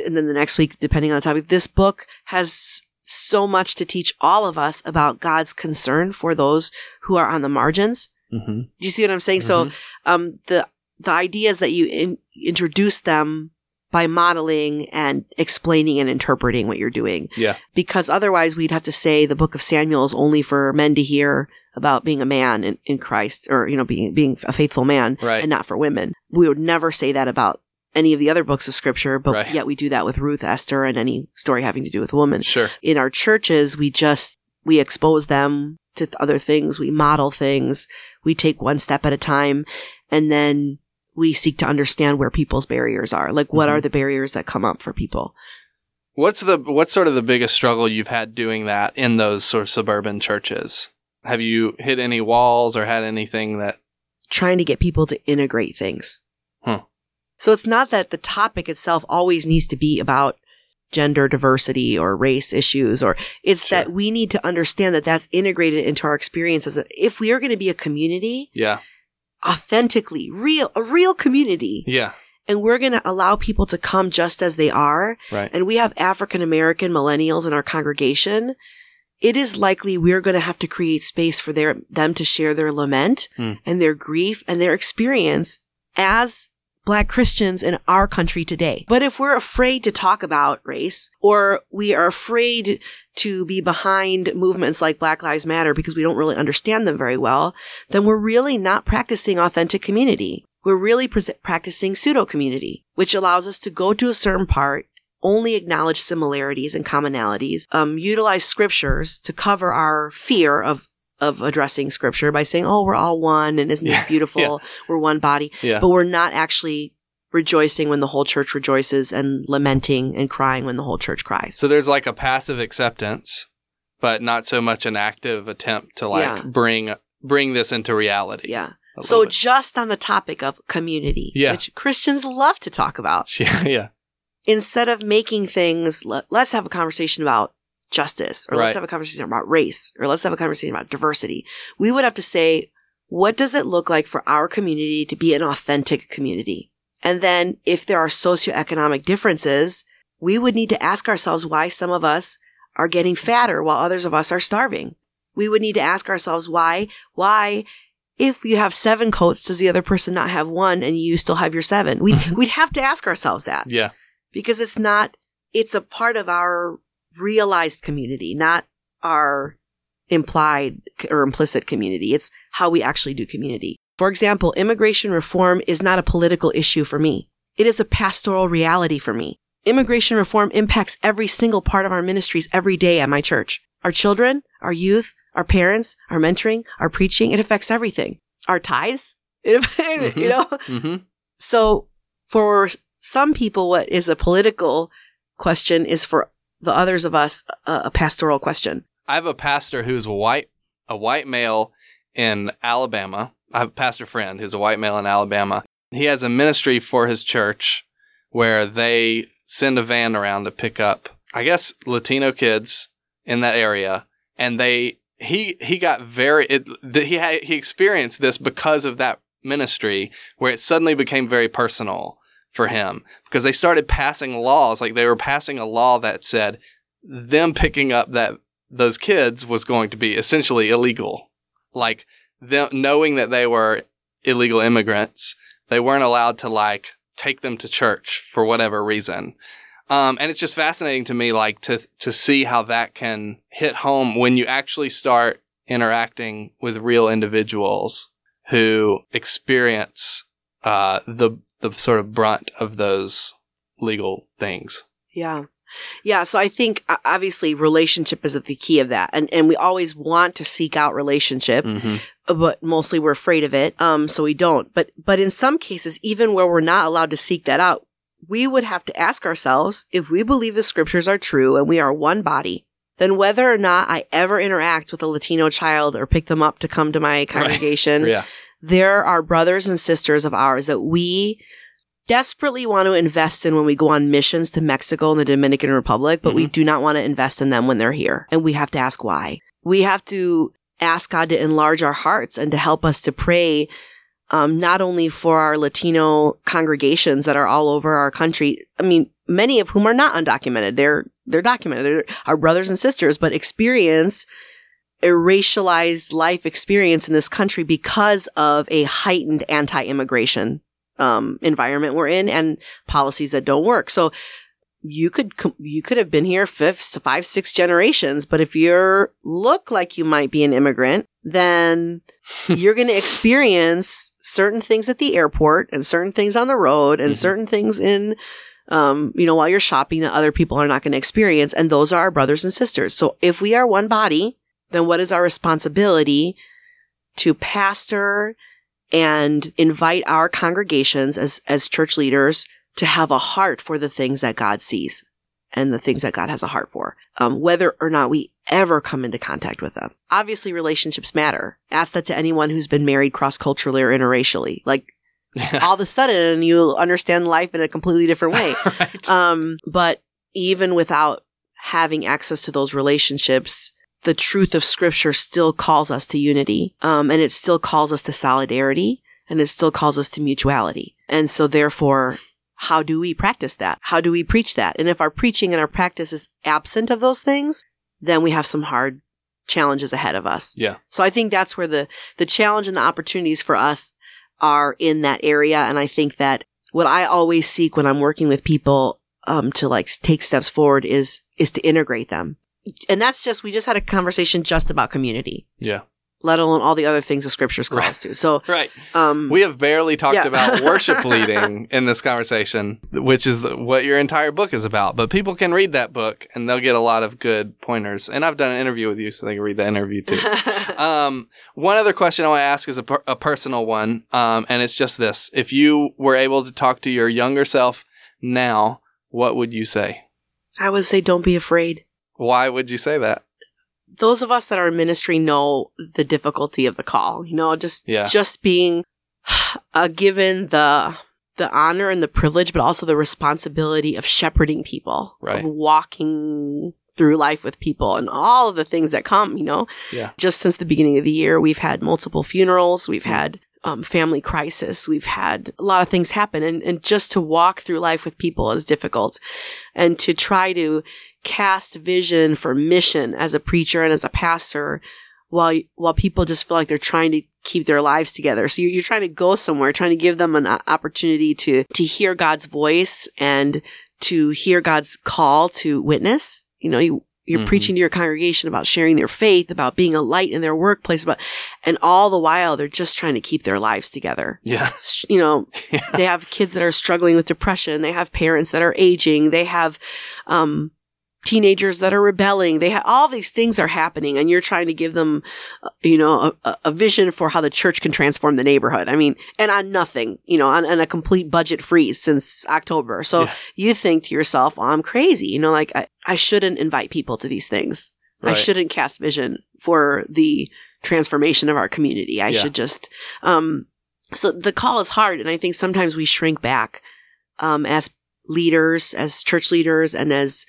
And then the next week, depending on the topic, this book has so much to teach all of us about God's concern for those who are on the margins. Mhm. Do you see what I'm saying? So Mhm. um, the the idea is that you in, introduce them by modeling and explaining and interpreting what you're doing. Yeah. Because otherwise, we'd have to say the book of Samuel is only for men to hear about being a man in, in Christ, or you know, being being a faithful man, Right. and not for women. We would never say that about any of the other books of Scripture, but Right. yet we do that with Ruth, Esther, and any story having to do with women. Sure. in our churches we just we expose them to other things we model things we take one step at a time and then we seek to understand where people's barriers are like what Mhm. are the barriers that come up for people What's the what's sort of the biggest struggle you've had doing that in those sort of suburban churches? Have you hit any walls or had anything that trying to get people to integrate things Huh. so it's not that the topic itself always needs to be about gender diversity or race issues or it's Sure. that we need to understand that that's integrated into our experiences if we are going to be a community Yeah. Authentically real a real community Yeah. and we're going to allow people to come just as they are Right. and we have African American millennials in our congregation it is likely we're going to have to create space for their them to share their lament Hmm. and their grief and their experience as black Christians in our country today. But if we're afraid to talk about race or we are afraid to be behind movements like Black Lives Matter because we don't really understand them very well, then we're really not practicing authentic community. We're really pres practicing pseudo community, which allows us to go to a certain part, only acknowledge similarities and commonalities, um, utilize scriptures to cover our fear of of addressing scripture by saying, "Oh, we're all one, and isn't Yeah, this beautiful? We're one body." Yeah. But we're not actually rejoicing when the whole church rejoices and lamenting and crying when the whole church cries. So there's like a passive acceptance, but not so much an active attempt to like Yeah. bring bring this into reality. Yeah. So bit. just on the topic of community, Yeah. which Christians love to talk about, yeah, yeah, instead of making things, let, let's have a conversation about justice, or Right. let's have a conversation about race, or let's have a conversation about diversity. We would have to say, what does it look like for our community to be an authentic community? And then if there are socioeconomic differences, we would need to ask ourselves why some of us are getting fatter while others of us are starving. We would need to ask ourselves why, why, if you have seven coats, does the other person not have one and you still have your seven? We'd, we'd have to ask ourselves that Yeah. because it's not, it's a part of our realized community, not our implied or implicit community. It's how we actually do community. For example, immigration reform is not a political issue for me. It is a pastoral reality for me. Immigration reform impacts every single part of our ministries every day at my church. Our children, our youth, our parents, our mentoring, our preaching, it affects everything. Our tithes, it, Mhm. you know? Mm-hmm. So for some people, what is a political question is for the others of us a, a pastoral question. I have a pastor who's white, a white male in Alabama. I have a pastor friend who's a white male in Alabama. He has a ministry for his church where they send a van around to pick up, I guess, Latino kids in that area, and they he he got very it, he had, he experienced this because of that ministry where it suddenly became very personal for him because they started passing laws like they were passing a law that said them picking up that those kids was going to be essentially illegal. Like them knowing that they were illegal immigrants, they weren't allowed to like take them to church for whatever reason. Um, and it's just fascinating to me, like to to see how that can hit home when you actually start interacting with real individuals who experience uh, the the sort of brunt of those legal things. Yeah. Yeah, so I think obviously relationship is at the key of that. And and we always want to seek out relationship, Mm-hmm. but mostly we're afraid of it. Um so we don't. But but in some cases even where we're not allowed to seek that out, we would have to ask ourselves if we believe the scriptures are true and we are one body, then whether or not I ever interact with a Latino child or pick them up to come to my congregation, Yeah. There are brothers and sisters of ours that we desperately want to invest in when we go on missions to Mexico and the Dominican Republic, but we do not want to invest in them when they're here. And we have to ask why. We have to ask God to enlarge our hearts and to help us to pray um, not only for our Latino congregations that are all over our country. I mean, many of whom are not undocumented. They're they're documented. They're our brothers and sisters, but experience a racialized life experience in this country because of a heightened anti-immigration um, environment we're in and policies that don't work. So you could you could have been here fifth, five, six generations, but if you look like you might be an immigrant, then you're going to experience certain things at the airport and certain things on the road and Mhm. certain things in um, you know, while you're shopping that other people are not going to experience. And those are our brothers and sisters. So if we are one body, then what is our responsibility to pastor and invite our congregations as, as church leaders to have a heart for the things that God sees and the things that God has a heart for, um, whether or not we ever come into contact with them. Obviously, relationships matter. Ask that to anyone who's been married cross culturally or interracially. Like, all of a sudden, you understand life in a completely different way. right. Um, but even without having access to those relationships, the truth of scripture still calls us to unity. Um, and it still calls us to solidarity and it still calls us to mutuality. And so therefore, how do we practice that? How do we preach that? And if our preaching and our practice is absent of those things, then we have some hard challenges ahead of us. yeah. So I think that's where the, the challenge and the opportunities for us are in that area. And I think that what I always seek when I'm working with people um, to like take steps forward is is to integrate them. And that's just we just had a conversation just about community, Yeah. let alone all the other things the scriptures call Right. us to. So Right. um, We have barely talked Yeah. about worship leading in this conversation, which is the, what your entire book is about. But people can read that book and they'll get a lot of good pointers. And I've done an interview with you, so they can read the interview too. um, one other question I want to ask is a, per- a personal one, um, and it's just this: If you were able to talk to your younger self now, what would you say? I would say don't be afraid. Why would you say that? Those of us that are in ministry know the difficulty of the call. You know, just Yeah. just being uh, given the the honor and the privilege, but also the responsibility of shepherding people, Right. of walking through life with people, and all of the things that come. You know, Yeah. just since the beginning of the year, we've had multiple funerals, we've had um, family crisis. We've had a lot of things happen, and, and just to walk through life with people is difficult. And to try to cast vision for mission as a preacher and as a pastor while while people just feel like they're trying to keep their lives together. So you're, you're trying to go somewhere, trying to give them an opportunity to to hear God's voice and to hear God's call to witness. You know, you you're Mhm. preaching to your congregation about sharing their faith, about being a light in their workplace, about, and all the while they're just trying to keep their lives together. Yeah. You know, yeah. they have kids that are struggling with depression. They have parents that are aging. They have um, teenagers that are rebelling. They have all these things are happening, and you're trying to give them, uh, you know, a, a- vision for how the church can transform the neighborhood. I mean, and on nothing, you know, on, on a complete budget freeze since October. So Yeah. you think to yourself, I'm crazy. You know, like I, I shouldn't invite people to these things. I shouldn't cast vision for the transformation of our community. I Yeah. should just, um, so the call is hard. And I think sometimes we shrink back, um, as leaders, as church leaders and as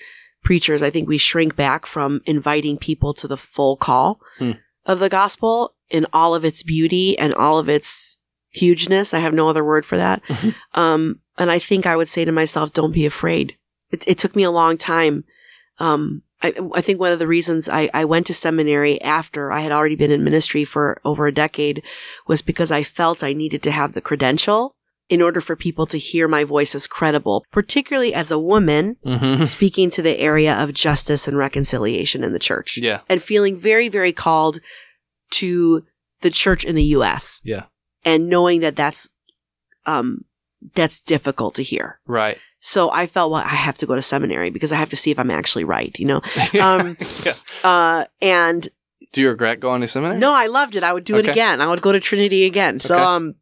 preachers. I think we shrink back from inviting people to the full call Hmm. of the gospel in all of its beauty and all of its hugeness. I have no other word for that. Mhm. Um, and I think I would say to myself, don't be afraid. It, it took me a long time. Um, I, I think one of the reasons I, I went to seminary after I had already been in ministry for over a decade was because I felt I needed to have the credential in order for people to hear my voice as credible, particularly as a woman hmm speaking to the area of justice and reconciliation in the church Yeah. and feeling very, very called to the church in the U.S. Yeah. and knowing that that's um, that's difficult to hear. Right. So I felt, well, I have to go to seminary because I have to see if I'm actually right, you know. Um, yeah. Uh, and Do you regret going to seminary? no, I loved it. I would do Okay. it again. I would go to Trinity again. So, Okay. um,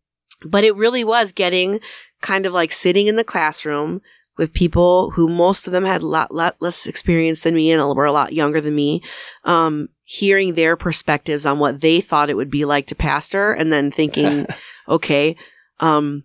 but it really was getting kind of like sitting in the classroom with people who most of them had a lot, lot less experience than me and were a lot younger than me. Um, hearing their perspectives on what they thought it would be like to pastor and then thinking, okay, um,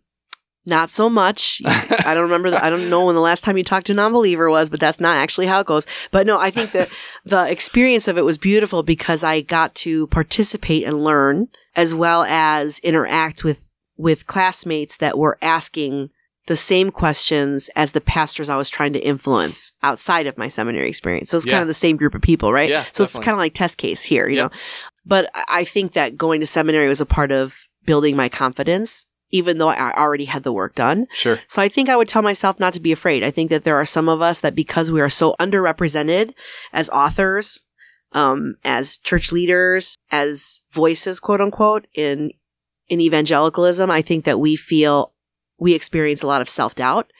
not so much. I don't remember. The, I don't know when the last time you talked to a non-believer was, but that's not actually how it goes. But no, I think that the experience of it was beautiful because I got to participate and learn, as well as interact with with classmates that were asking the same questions as the pastors I was trying to influence outside of my seminary experience. So it's Yeah. kind of the same group of people, right? Yeah, so it's kind of like test case here, you Yeah. know. But I I think that going to seminary was a part of building my confidence, even though I already had the work done. Sure. So I think I would tell myself not to be afraid. I think that there are some of us that because we are so underrepresented as authors, um, as church leaders, as voices, quote unquote, in in evangelicalism, I think that we feel we experience a lot of self doubt,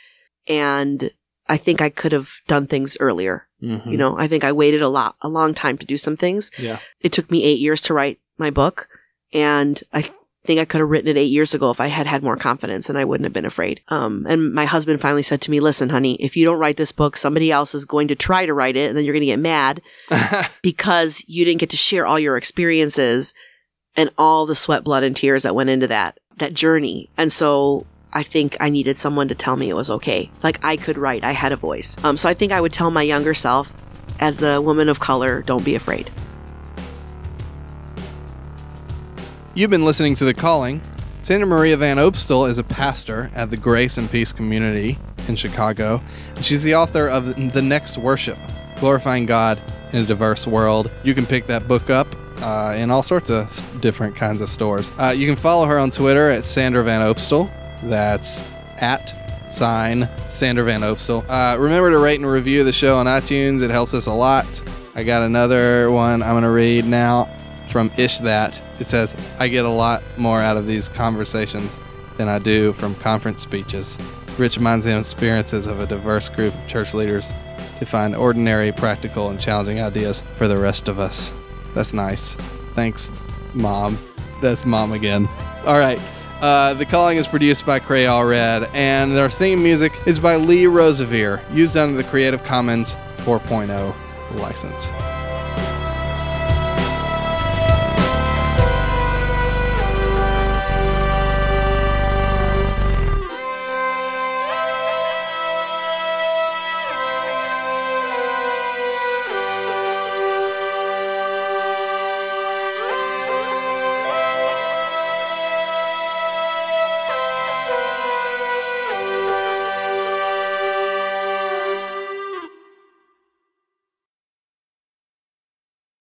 and I think I could have done things earlier. Mhm. You know, I think I waited a lot, a long time to do some things. Yeah. It took me eight years to write my book, and I think I could have written it eight years ago if I had had more confidence and I wouldn't have been afraid. Um, and my husband finally said to me, "Listen, honey, if you don't write this book, somebody else is going to try to write it, and then you're going to get mad because you didn't get to share all your experiences and all the sweat, blood, and tears that went into that that journey." And so. I think I needed someone to tell me it was okay. Like I could write, I had a voice. Um, so I think I would tell my younger self, as a woman of color, don't be afraid. You've been listening to The Calling. Sandra Maria Van Opstal is a pastor at the Grace and Peace Community in Chicago. She's the author of The Next Worship Glorifying God in a Diverse World. You can pick that book up uh, in all sorts of different kinds of stores. Uh, you can follow her on Twitter at Sandra Van Opstal. That's at sign Sandra Van Opstal. Uh, remember to rate and review the show on iTunes, it helps us a lot. I got another one I'm going to read now from Ish That. It says, I get a lot more out of these conversations than I do from conference speeches. Rich me of experiences of a diverse group of church leaders to find ordinary, practical, and challenging ideas for the rest of us. That's nice. Thanks, Mom. That's Mom again. All right. Uh, the Calling is produced by Crayola Red, and their theme music is by Lee Rosevere, used under the Creative Commons 4.0 license.